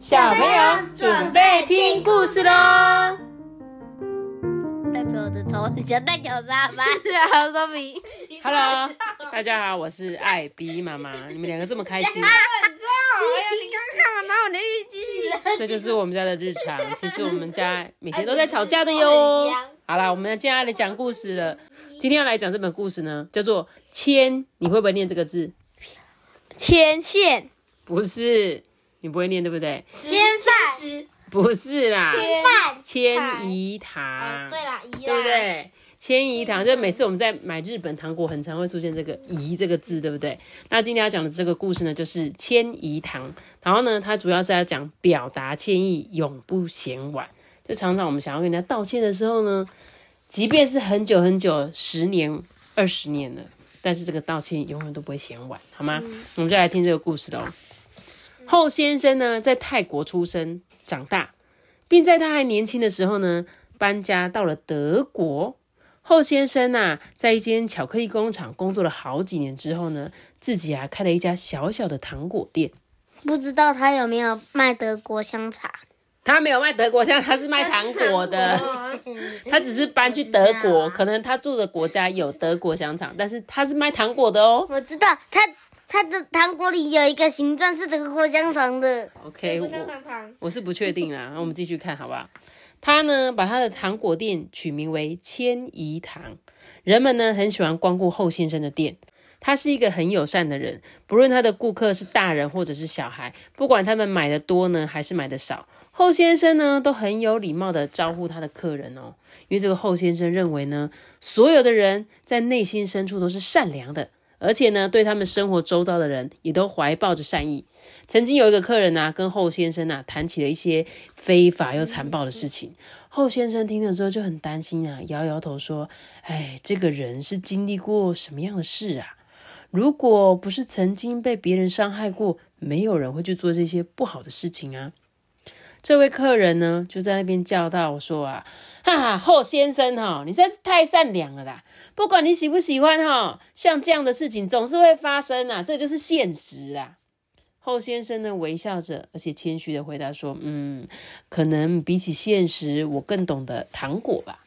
小朋友准备听故事喽！代表我的头很像带条沙发，然后说明 Hello，大家好，我是艾比妈妈。你们两个这么开心、啊，很重。哎呀，你刚刚看完拿我的预计？这就是我们家的日常。其实我们家每天都在吵架的哟。好啦，我们接下来来讲故事了。今天要来讲这本故事呢，叫做《牵》，你会不会念这个字？牵线，不是，你不会念对不对？千饭，不是啦，千饭，千怡糖。对啦，一对不？对？千怡糖，就是每次我们在买日本糖果，很常会出现这个“怡”这个字，对不对？那今天要讲的这个故事呢，就是千怡糖。然后呢，它主要是要讲表达歉意，永不嫌晚。就常常我们想要跟人家道歉的时候呢，即便是很久很久，十年、二十年了，但是这个道歉永远都不会嫌晚，好吗？我们就来听这个故事喽。后先生呢，在泰国出生长大，并在他还年轻的时候呢，搬家到了德国。后先生呐、在一间巧克力工厂工作了好几年之后呢，自己啊开了一家小小的糖果店。不知道他有没有卖德国香肠？他没有卖德国香，他是卖糖果的。他只是搬去德国，可能他住的国家有德国香肠，但是他是卖糖果的哦。我知道，他他的糖果里有一个形状是德国香肠的。OK，我糖。我是不确定啦，那我们继续看好不好？他呢，把他的糖果店取名为千怡堂，人们呢很喜欢光顾后先生的店。他是一个很友善的人，不论他的顾客是大人或者是小孩，不管他们买的多呢还是买的少，后先生呢都很有礼貌的招呼他的客人哦。因为这个后先生认为呢，所有的人在内心深处都是善良的，而且呢对他们生活周遭的人也都怀抱着善意。曾经有一个客人啊，跟后先生啊谈起了一些非法又残暴的事情。后先生听了之后就很担心啊，摇摇头说：“哎，这个人是经历过什么样的事啊？如果不是曾经被别人伤害过，没有人会去做这些不好的事情啊。”这位客人呢，就在那边叫道说啊，哈哈，后先生哈、你实在是太善良了啦！不管你喜不喜欢哈、像这样的事情总是会发生啊，这就是现实啊。后先生呢，微笑着，而且谦虚的回答说：“嗯，可能比起现实，我更懂得糖果吧？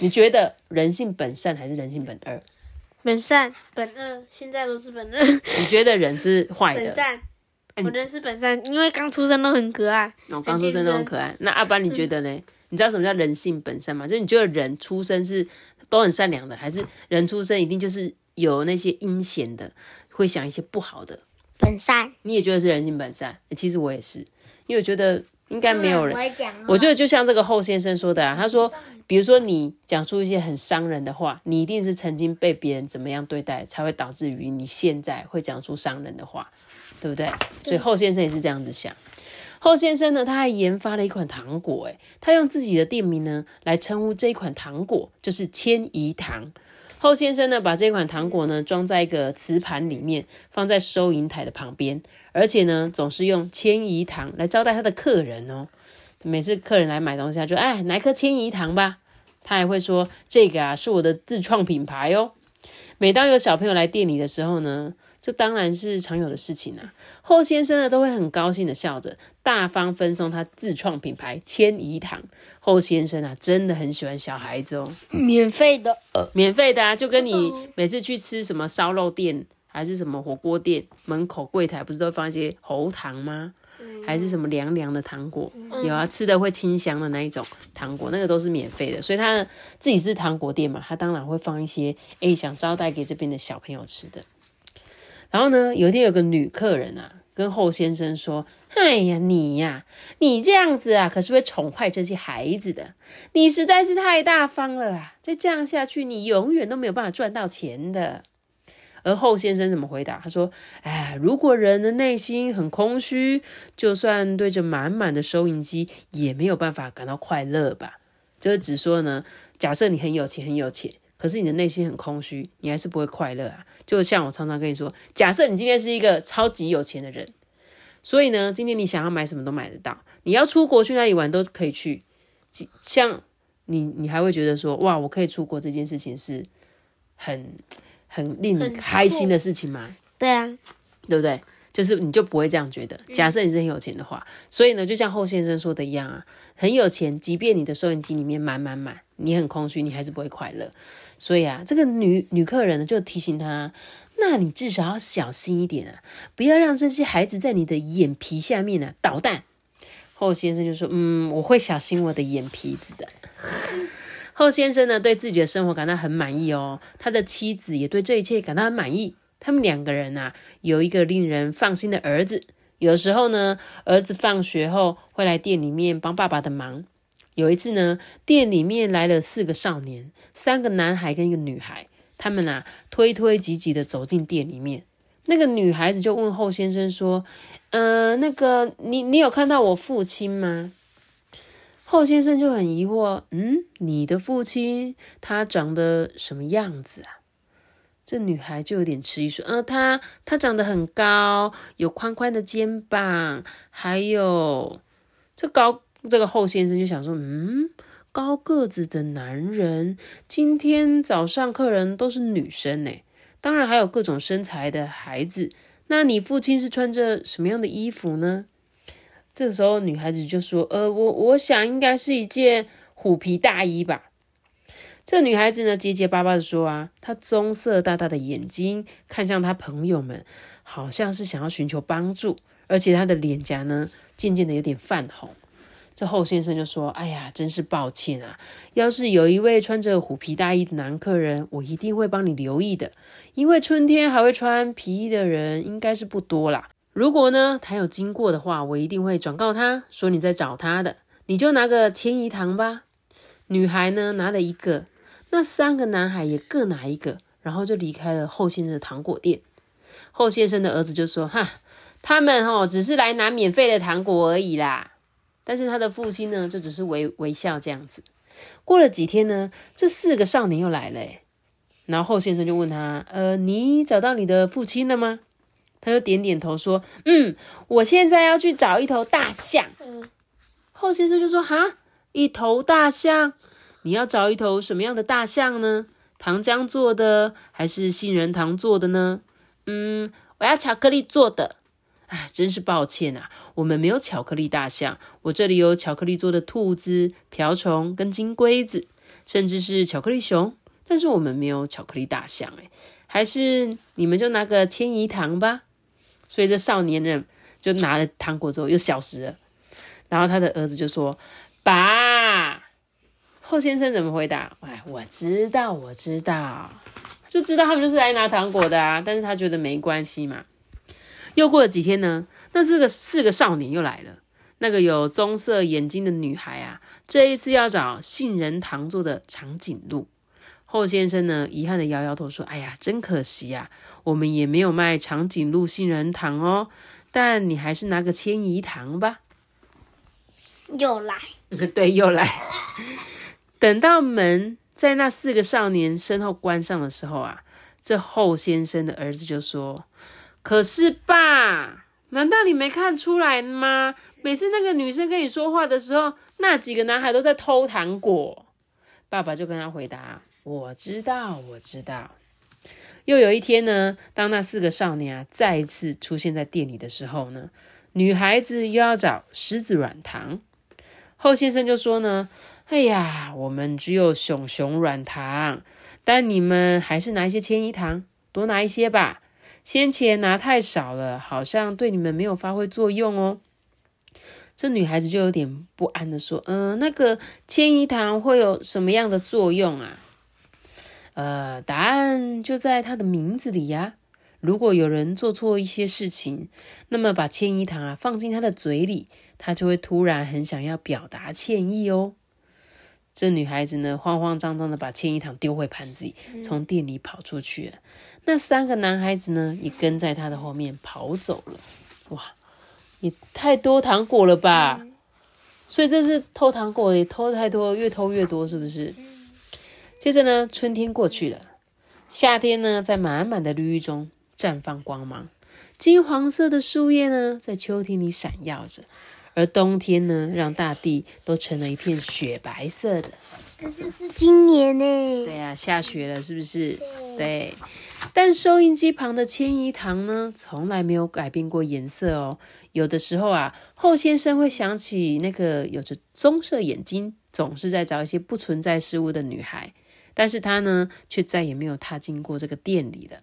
你觉得人性本善还是人性本恶？本善本恶，现在都是本恶。你觉得人是坏的？本善，哎我觉得是本善，因为刚出生都很可爱。哦，刚出生都很可爱。那阿班，你觉得呢？你知道什么叫人性本善吗？就是你觉得人出生是都很善良的，还是人出生一定就是有那些阴险的，会想一些不好的？本善，你也觉得是人性本善？欸其实我也是，因为我觉得应该没有人。我觉得就像这个后先生说的啊，他说，比如说你讲出一些很伤人的话，你一定是曾经被别人怎么样对待，才会导致于你现在会讲出伤人的话，对不对？所以后先生也是这样子想。后先生呢，他还研发了一款糖果，诶，他用自己的店名呢来称呼这一款糖果，就是千怡糖。后先生呢，把这款糖果呢装在一个瓷盘里面，放在收银台的旁边，而且呢，总是用千怡糖来招待他的客人哦。每次客人来买东西，他就哎来颗千怡糖吧。他还会说这个啊是我的自创品牌哦。每当有小朋友来店里的时候呢，这当然是常有的事情啊。后先生呢都会很高兴的笑着，大方分送他自创品牌千怡糖。后先生啊真的很喜欢小孩子哦。免费的，免费的啊，就跟你每次去吃什么烧肉店还是什么火锅店门口柜台不是都放一些喉糖吗？还是什么凉凉的糖果？有啊，吃的会清香的那一种糖果，那个都是免费的。所以他自己是糖果店嘛，他当然会放一些诶想招待给这边的小朋友吃的。然后呢，有一天有个女客人啊，跟后先生说：“哎呀，你呀、你这样子啊，可是会宠坏这些孩子的。你实在是太大方了啊！再这样下去，你永远都没有办法赚到钱的。”而后先生怎么回答？他说：“哎，如果人的内心很空虚，就算对着满满的收银机，也没有办法感到快乐吧？就是只说呢，假设你很有钱，很有钱，可是你的内心很空虚，你还是不会快乐啊。就像我常常跟你说，假设你今天是一个超级有钱的人，所以呢，今天你想要买什么都买得到，你要出国去哪里玩都可以去。像你，你还会觉得说，哇，我可以出国这件事情是很很令你开心的事情吗？对啊，对不对？就是你就不会这样觉得。假设你是很有钱的话，所以呢，就像后先生说的一样啊，很有钱，即便你的收音机里面满满满，你很空虚，你还是不会快乐。所以啊，这个女女客人呢就提醒他，那你至少要小心一点啊，不要让这些孩子在你的眼皮下面呢捣蛋。后先生就说，嗯，我会小心我的眼皮子的。后先生呢，对自己的生活感到很满意哦，他的妻子也对这一切感到很满意。他们两个人呐，有一个令人放心的儿子。有时候呢，儿子放学后会来店里面帮爸爸的忙。有一次呢，店里面来了四个少年，三个男孩跟一个女孩。他们啊，推推挤挤的走进店里面。那个女孩子就问后先生说：“呃，那个你你有看到我父亲吗？”后先生就很疑惑，嗯，你的父亲他长得什么样子啊？这女孩就有点迟疑说，呃，他他长得很高，有宽宽的肩膀，还有这高这个后先生就想说，嗯，高个子的男人，今天早上客人都是女生呢，当然还有各种身材的孩子。那你父亲是穿着什么样的衣服呢？这时候，女孩子就说：“呃，我我想应该是一件虎皮大衣吧。”这女孩子呢，结结巴巴的说：“啊，她棕色大大的眼睛看向她朋友们，好像是想要寻求帮助，而且她的脸颊呢，渐渐的有点泛红。”这后先生就说：“哎呀，真是抱歉啊！要是有一位穿着虎皮大衣的男客人，我一定会帮你留意的，因为春天还会穿皮衣的人应该是不多啦。”如果呢，他有经过的话，我一定会转告他说你在找他的。你就拿个千怡糖吧。女孩呢拿了一个，那三个男孩也各拿一个，然后就离开了后先生的糖果店。后先生的儿子就说：“哈，他们哦只是来拿免费的糖果而已啦。”但是他的父亲呢，就只是微微笑这样子。过了几天呢，这四个少年又来了，然后后先生就问他：“呃，你找到你的父亲了吗？”他就点点头说：“嗯，我现在要去找一头大象。”后先生就说：“哈，一头大象？你要找一头什么样的大象呢？糖浆做的还是杏仁糖做的呢？”“嗯，我要巧克力做的。”“哎，真是抱歉啊，我们没有巧克力大象。我这里有巧克力做的兔子、瓢虫跟金龟子，甚至是巧克力熊，但是我们没有巧克力大象。哎，还是你们就拿个千怡糖吧。”所以这少年人就拿了糖果之后又消失了，然后他的儿子就说：“爸。”后先生怎么回答？哎，我知道，我知道，就知道他们就是来拿糖果的啊。但是他觉得没关系嘛。又过了几天呢，那四个四个少年又来了。那个有棕色眼睛的女孩啊，这一次要找杏仁糖做的长颈鹿。后先生呢，遗憾的摇摇头说：“哎呀，真可惜呀，我们也没有卖长颈鹿杏仁糖哦。但你还是拿个千怡糖吧。”又来，对，又来。等到门在那四个少年身后关上的时候啊，这后先生的儿子就说：“可是爸，难道你没看出来吗？每次那个女生跟你说话的时候，那几个男孩都在偷糖果。”爸爸就跟他回答。我知道，我知道。又有一天呢，当那四个少年啊再一次出现在店里的时候呢，女孩子又要找狮子软糖。后先生就说呢：“哎呀，我们只有熊熊软糖，但你们还是拿一些千一糖，多拿一些吧。先前拿太少了，好像对你们没有发挥作用哦。”这女孩子就有点不安的说：“嗯，那个千一糖会有什么样的作用啊？”呃，答案就在他的名字里呀。如果有人做错一些事情，那么把歉意糖啊放进他的嘴里，他就会突然很想要表达歉意哦。这女孩子呢，慌慌张张的把千一糖丢回盘子里，从店里跑出去了。那三个男孩子呢，也跟在他的后面跑走了。哇，也太多糖果了吧？所以这是偷糖果，也偷太多，越偷越多，是不是？接着呢，春天过去了，夏天呢，在满满的绿意中绽放光芒，金黄色的树叶呢，在秋天里闪耀着，而冬天呢，让大地都成了一片雪白色的。这就是今年呢。对呀，下雪了，是不是？对。但收音机旁的千一堂呢，从来没有改变过颜色哦。有的时候啊，后先生会想起那个有着棕色眼睛、总是在找一些不存在事物的女孩，但是他呢，却再也没有踏进过这个店里了。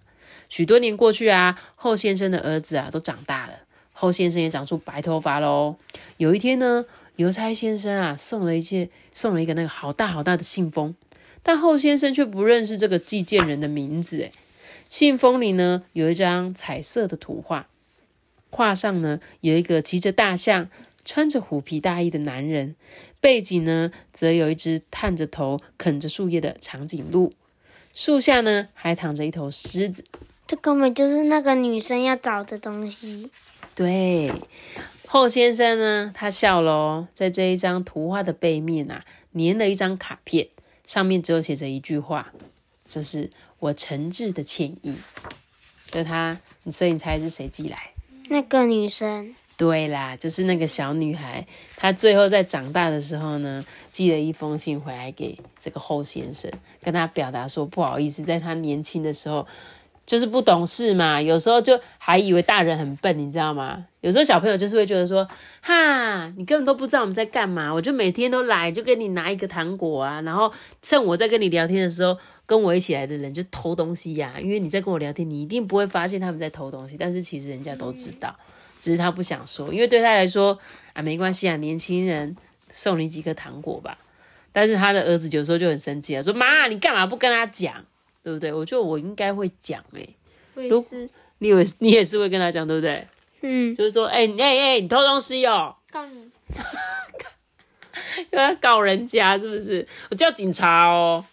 许多年过去啊，后先生的儿子啊都长大了，后先生也长出白头发喽。有一天呢，邮差先生啊送了一件，送了一个那个好大好大的信封，但后先生却不认识这个寄件人的名字。诶信封里呢有一张彩色的图画，画上呢有一个骑着大象、穿着虎皮大衣的男人，背景呢则有一只探着头啃着树叶的长颈鹿，树下呢还躺着一头狮子。这根本就是那个女生要找的东西。对，后先生呢，他笑了哦，在这一张图画的背面啊，粘了一张卡片，上面只有写着一句话，就是我诚挚的歉意。就他，所以你猜是谁寄来？那个女生，对啦，就是那个小女孩。她最后在长大的时候呢，寄了一封信回来给这个后先生，跟他表达说不好意思，在他年轻的时候。就是不懂事嘛，有时候就还以为大人很笨，你知道吗？有时候小朋友就是会觉得说，哈，你根本都不知道我们在干嘛，我就每天都来，就给你拿一个糖果啊，然后趁我在跟你聊天的时候，跟我一起来的人就偷东西呀，因为你在跟我聊天，你一定不会发现他们在偷东西，但是其实人家都知道，只是他不想说，因为对他来说啊，没关系啊，年轻人送你几颗糖果吧，但是他的儿子有时候就很生气啊，说妈，你干嘛不跟他讲？对不对？我觉得我应该会讲哎，如是，你以为你也是会跟他讲，对不对？嗯，就是说，哎哎哎，你偷东西哦，告你，又要告人家是不是？我叫警察哦，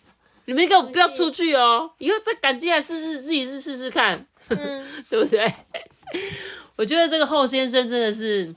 你们给我不要出去哦，以后再敢进来试试，自己试试试看，嗯，对不对？我觉得这个后先生真的是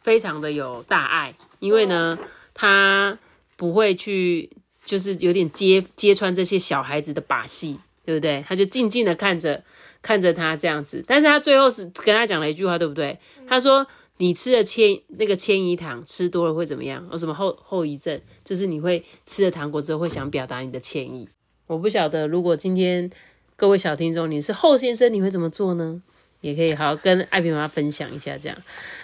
非常的有大爱，因为呢，他不会去。就是有点揭揭穿这些小孩子的把戏，对不对？他就静静的看着看着他这样子，但是他最后是跟他讲了一句话，对不对？他说：“你吃了千那个千一糖，吃多了会怎么样？有什么后后遗症？就是你会吃了糖果之后会想表达你的歉意。我不晓得，如果今天各位小听众你是后先生，你会怎么做呢？也可以好好跟艾比妈妈分享一下这样。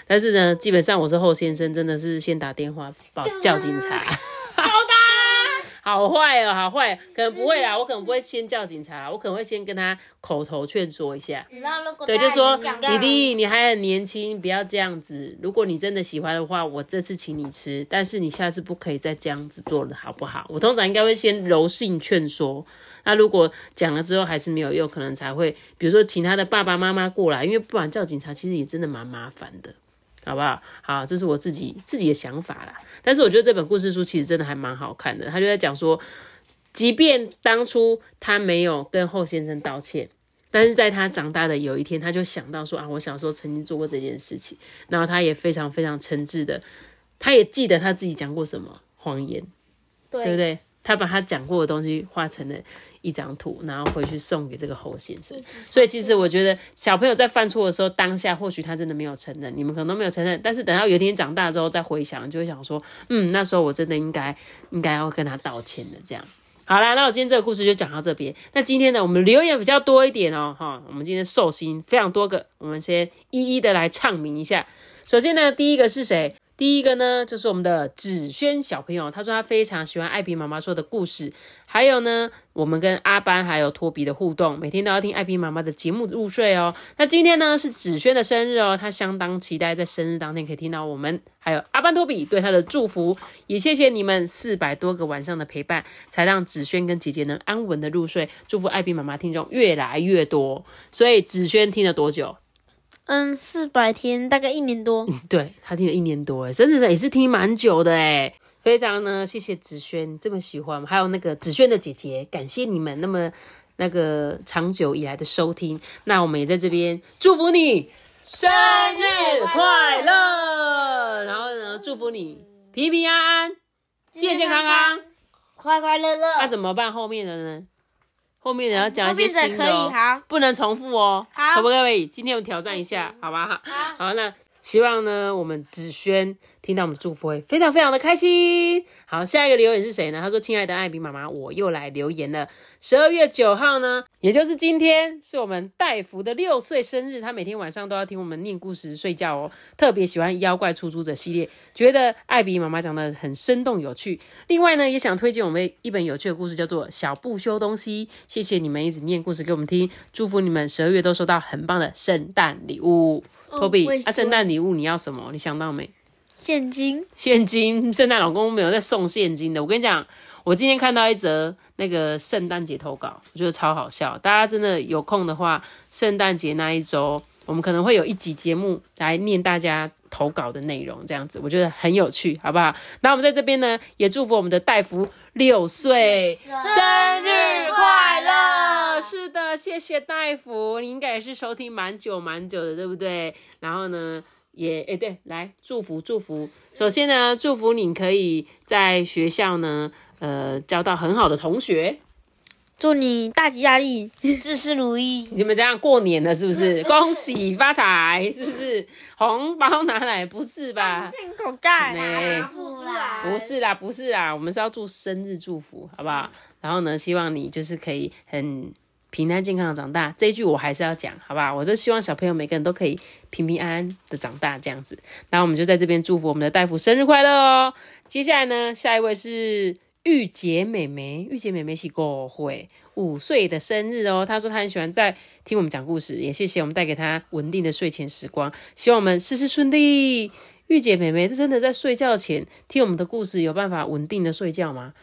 但是呢，基本上我是后先生，真的是先打电话报叫警察。”好坏哦，好坏，可能不会啦，我可能不会先叫警察，我可能会先跟他口头劝说一下。对，就说弟弟，你还很年轻，不要这样子。如果你真的喜欢的话，我这次请你吃，但是你下次不可以再这样子做了，好不好？我通常应该会先柔性劝说。那如果讲了之后还是没有用，可能才会，比如说请他的爸爸妈妈过来，因为不然叫警察其实也真的蛮麻烦的。好不好？好，这是我自己自己的想法啦。但是我觉得这本故事书其实真的还蛮好看的。他就在讲说，即便当初他没有跟后先生道歉，但是在他长大的有一天，他就想到说啊，我小时候曾经做过这件事情。然后他也非常非常诚挚的，他也记得他自己讲过什么谎言，对不对？他把他讲过的东西画成了一张图，然后回去送给这个侯先生。所以其实我觉得小朋友在犯错的时候，当下或许他真的没有承认，你们可能都没有承认。但是等到有一天长大之后再回想，就会想说，嗯，那时候我真的应该应该要跟他道歉的。这样好啦，那我今天这个故事就讲到这边。那今天呢，我们留言比较多一点哦，哈，我们今天寿星非常多个，我们先一一的来唱名一下。首先呢，第一个是谁？第一个呢，就是我们的子轩小朋友，他说他非常喜欢艾比妈妈说的故事，还有呢，我们跟阿班还有托比的互动，每天都要听艾比妈妈的节目入睡哦。那今天呢是子轩的生日哦，他相当期待在生日当天可以听到我们还有阿班托比对他的祝福，也谢谢你们四百多个晚上的陪伴，才让子轩跟姐姐能安稳的入睡。祝福艾比妈妈听众越来越多，所以子轩听了多久？嗯，四百天，大概一年多。嗯对他听了一年多，哎，甚至也是听蛮久的，哎，非常呢，谢谢子轩这么喜欢，还有那个子轩的姐姐，感谢你们那么那个长久以来的收听。那我们也在这边祝福你生日快乐，然后呢，祝福你平平安安、健健康康、快快乐乐。那怎么办？后面的呢？后面你要讲一些新的，不能重复哦，好，可不可以？今天我们挑战一下，好吧？好，好，那希望呢，我们子轩听到我们的祝福会非常非常的开心。好，下一个留言是谁呢？他说：“亲爱的艾比妈妈，我又来留言了。十二月九号呢，也就是今天，是我们戴福的六岁生日。他每天晚上都要听我们念故事睡觉哦，特别喜欢妖怪出租者系列，觉得艾比妈妈讲的很生动有趣。另外呢，也想推荐我们一本有趣的故事，叫做《小布修东西》。谢谢你们一直念故事给我们听，祝福你们十二月都收到很棒的圣诞礼物。托比，啊，圣诞礼物你要什么？你想到没？现金，现金，圣诞老公没有在送现金的。我跟你讲，我今天看到一则那个圣诞节投稿，我觉得超好笑。大家真的有空的话，圣诞节那一周，我们可能会有一集节目来念大家投稿的内容，这样子我觉得很有趣，好不好？那我们在这边呢，也祝福我们的戴夫六岁生日快乐。是的，谢谢大夫，你应该也是收听蛮久蛮久的，对不对？然后呢？也哎对，来祝福祝福。首先呢，祝福你可以在学校呢，呃，交到很好的同学。祝你大吉大利，事事如意。你们这样过年了是不是？恭喜发财是不是？红包拿来不是吧？进口袋拿。不是啦，不是啦，我们是要祝生日祝福，好不好？然后呢，希望你就是可以很。平安健康的长大，这一句我还是要讲，好吧？我都希望小朋友每个人都可以平平安安的长大，这样子。那我们就在这边祝福我们的大夫生日快乐哦。接下来呢，下一位是玉洁妹妹，玉洁妹妹是过会五岁的生日哦。她说她很喜欢在听我们讲故事，也谢谢我们带给她稳定的睡前时光，希望我们事事顺利。玉洁妹妹真的在睡觉前听我们的故事，有办法稳定的睡觉吗？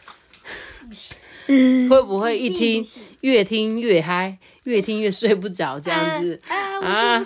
会不会一听越听越嗨，越听越睡不着这样子啊？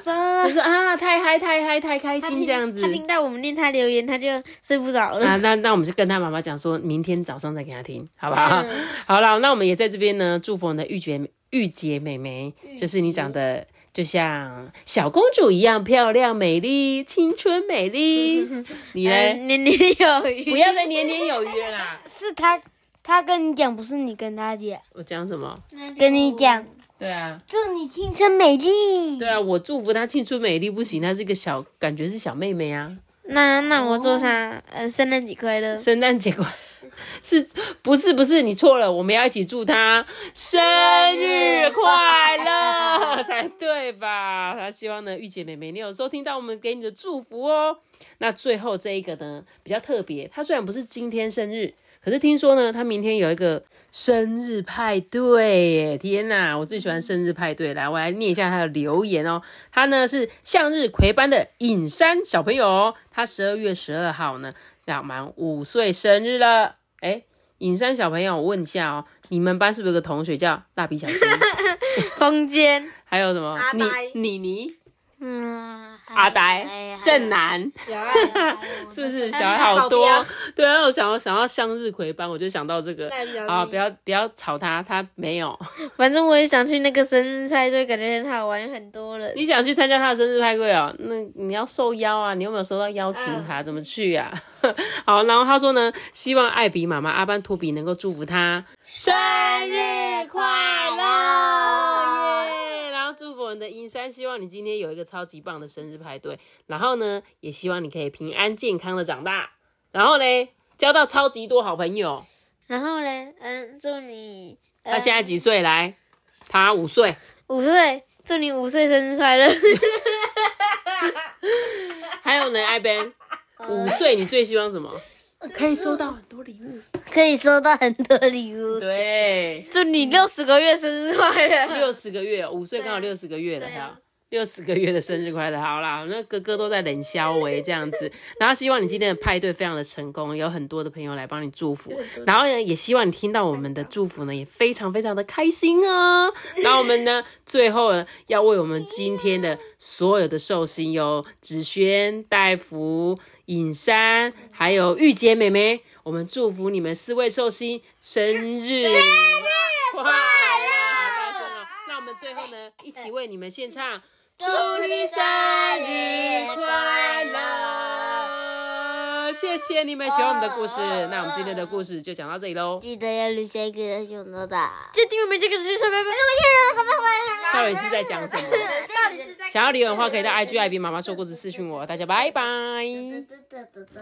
就是啊，太嗨太嗨太开心这样子。他听到我们念他留言，他就睡不着了。啊，那那我们就跟他妈妈讲，说明天早上再给他听，好不好？好了，那我们也在这边呢，祝福我们的玉姐玉姐妹妹，就是你长得就像小公主一样漂亮美丽，青春美丽。你呢？年年有余，不要再年年有余了啦。是他。他跟你讲，不是你跟他讲。我讲什么？跟你讲。对啊。祝你青春美丽。对啊，我祝福他青春美丽不行，她是个小，感觉是小妹妹啊。那那我祝他，呃，圣诞节快乐。圣诞节快，是不是不是？你错了，我们要一起祝她生日快乐才对吧？他希望呢，玉姐妹妹，你有收听到我们给你的祝福哦。那最后这一个呢，比较特别，他虽然不是今天生日。可是听说呢，他明天有一个生日派对耶！天哪，我最喜欢生日派对。来，我来念一下他的留言哦。他呢是向日葵班的尹山小朋友哦，他十二月十二号呢要满五岁生日了。哎，尹山小朋友，我问一下哦，你们班是不是有个同学叫蜡笔小新？风间还有什么？你妮妮？嗯。阿呆、正南，是不是小孩好多？对啊，我想要想要向日葵班，我就想到这个啊！不要不要吵他，他没有。反正我也想去那个生日派对，感觉很好玩，很多人。你想去参加他的生日派对哦？那你要受邀啊！你有没有收到邀请函？怎么去呀？好，然后他说呢，希望艾比妈妈阿班托比能够祝福他生日快乐。祝福我们的银山，希望你今天有一个超级棒的生日派对。然后呢，也希望你可以平安健康的长大。然后嘞，交到超级多好朋友。然后嘞，嗯，祝你他现在几岁？来，他五岁。五岁，祝你五岁生日快乐。还有呢，艾 Ben，五岁你最希望什么？可以收到很多礼物，可以收到很多礼物。对，祝你六十个月生日快乐！六十个月，五岁刚好六十个月了哈。六十个月的生日快乐，好啦，那哥哥都在冷消维这样子，然后希望你今天的派对非常的成功，有很多的朋友来帮你祝福，然后呢，也希望你听到我们的祝福呢，也非常非常的开心哦。然后我们呢，最后呢，要为我们今天的所有的寿星有子轩、戴福、尹山，还有玉洁妹妹，我们祝福你们四位寿星生日快乐！好大声哦！那我们最后呢，一起为你们献唱。祝你生日快乐，谢谢你们喜欢我们的故事。那我们今天的故事就讲到这里喽。记得要留下一个熊多的。记得订阅我们这个是什么？到底是在讲什么？到底是在想要留言的话，可以到 IG 艾比妈妈说故事私讯我。大家拜拜。